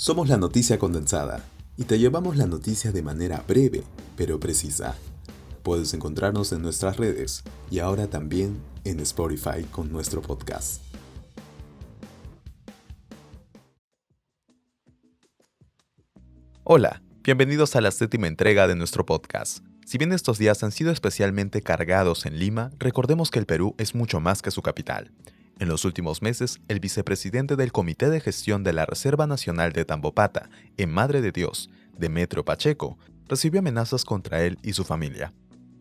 Somos la noticia condensada y te llevamos la noticia de manera breve pero precisa. Puedes encontrarnos en nuestras redes y ahora también en Spotify con nuestro podcast. Hola, bienvenidos a la séptima entrega de nuestro podcast. Si bien estos días han sido especialmente cargados en Lima, recordemos que el Perú es mucho más que su capital. En los últimos meses, el vicepresidente del Comité de Gestión de la Reserva Nacional de Tambopata, en Madre de Dios, Demetrio Pacheco, recibió amenazas contra él y su familia.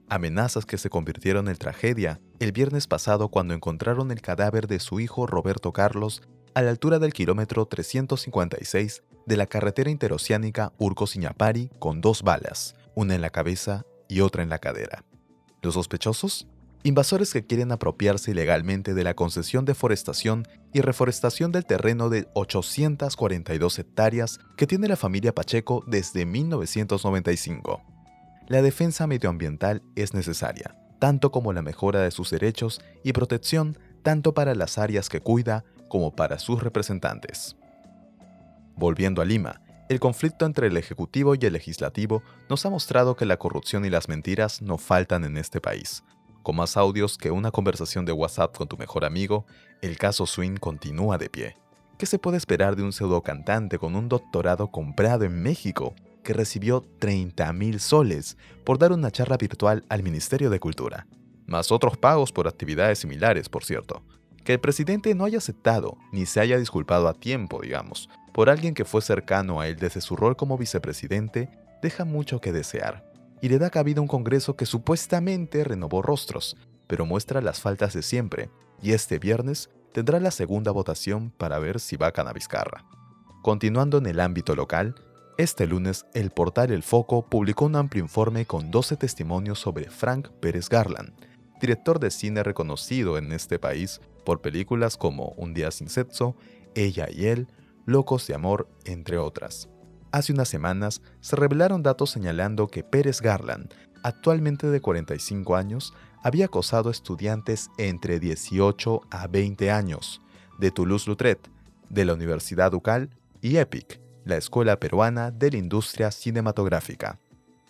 Amenazas que se convirtieron en tragedia el viernes pasado cuando encontraron el cadáver de su hijo Roberto Carlos a la altura del kilómetro 356 de la carretera interoceánica Urco-Siñapari con dos balas, una en la cabeza y otra en la cadera. Los sospechosos Invasores que quieren apropiarse ilegalmente de la concesión de forestación y reforestación del terreno de 842 hectáreas que tiene la familia Pacheco desde 1995. La defensa medioambiental es necesaria, tanto como la mejora de sus derechos y protección tanto para las áreas que cuida como para sus representantes. Volviendo a Lima, el conflicto entre el Ejecutivo y el Legislativo nos ha mostrado que la corrupción y las mentiras no faltan en este país, con más audios que una conversación de WhatsApp con tu mejor amigo, el caso Swing continúa de pie. ¿Qué se puede esperar de un pseudo cantante con un doctorado comprado en México que recibió 30 mil soles por dar una charla virtual al Ministerio de Cultura? Más otros pagos por actividades similares, por cierto. Que el presidente no haya aceptado ni se haya disculpado a tiempo, digamos, por alguien que fue cercano a él desde su rol como vicepresidente, deja mucho que desear y le da cabida a un Congreso que supuestamente renovó rostros, pero muestra las faltas de siempre, y este viernes tendrá la segunda votación para ver si va a Vizcarra. Continuando en el ámbito local, este lunes el portal El Foco publicó un amplio informe con 12 testimonios sobre Frank Pérez Garland, director de cine reconocido en este país por películas como Un día sin sexo, Ella y él, Locos de Amor, entre otras hace unas semanas se revelaron datos señalando que Pérez Garland, actualmente de 45 años, había acosado a estudiantes entre 18 a 20 años de Toulouse-Lautrec, de la Universidad Ducal y EPIC, la Escuela Peruana de la Industria Cinematográfica.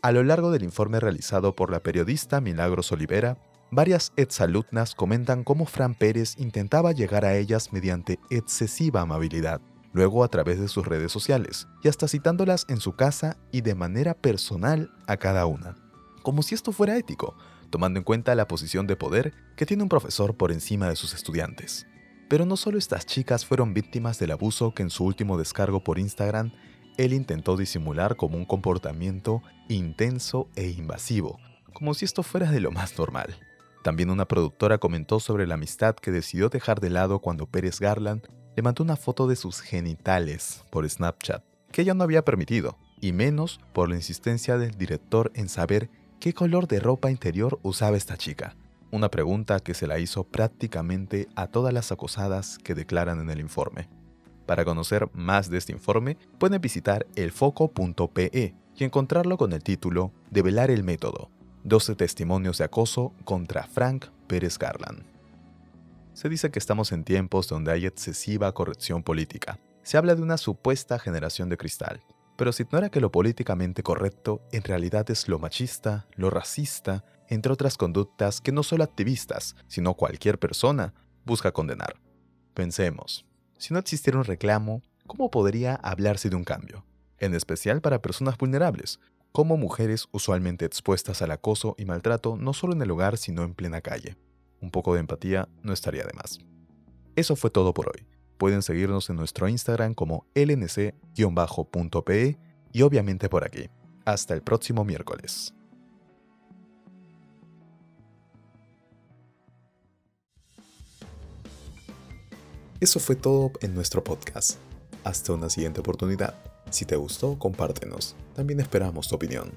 A lo largo del informe realizado por la periodista Milagros Olivera, varias exalumnas comentan cómo Fran Pérez intentaba llegar a ellas mediante excesiva amabilidad, luego a través de sus redes sociales, y hasta citándolas en su casa y de manera personal a cada una. Como si esto fuera ético, tomando en cuenta la posición de poder que tiene un profesor por encima de sus estudiantes. Pero no solo estas chicas fueron víctimas del abuso que en su último descargo por Instagram, él intentó disimular como un comportamiento intenso e invasivo, como si esto fuera de lo más normal. También una productora comentó sobre la amistad que decidió dejar de lado cuando Pérez Garland le mandó una foto de sus genitales por Snapchat, que ella no había permitido, y menos por la insistencia del director en saber qué color de ropa interior usaba esta chica. Una pregunta que se la hizo prácticamente a todas las acosadas que declaran en el informe. Para conocer más de este informe, pueden visitar elfoco.pe y encontrarlo con el título Develar el método. 12 testimonios de acoso contra Frank Pérez Garland. Se dice que estamos en tiempos donde hay excesiva corrección política. Se habla de una supuesta generación de cristal. Pero se ignora que lo políticamente correcto en realidad es lo machista, lo racista, entre otras conductas que no solo activistas, sino cualquier persona busca condenar. Pensemos, si no existiera un reclamo, ¿cómo podría hablarse de un cambio? En especial para personas vulnerables, como mujeres usualmente expuestas al acoso y maltrato no solo en el hogar, sino en plena calle un poco de empatía no estaría de más. Eso fue todo por hoy. Pueden seguirnos en nuestro Instagram como lnc-pe y obviamente por aquí. Hasta el próximo miércoles. Eso fue todo en nuestro podcast. Hasta una siguiente oportunidad. Si te gustó, compártenos. También esperamos tu opinión.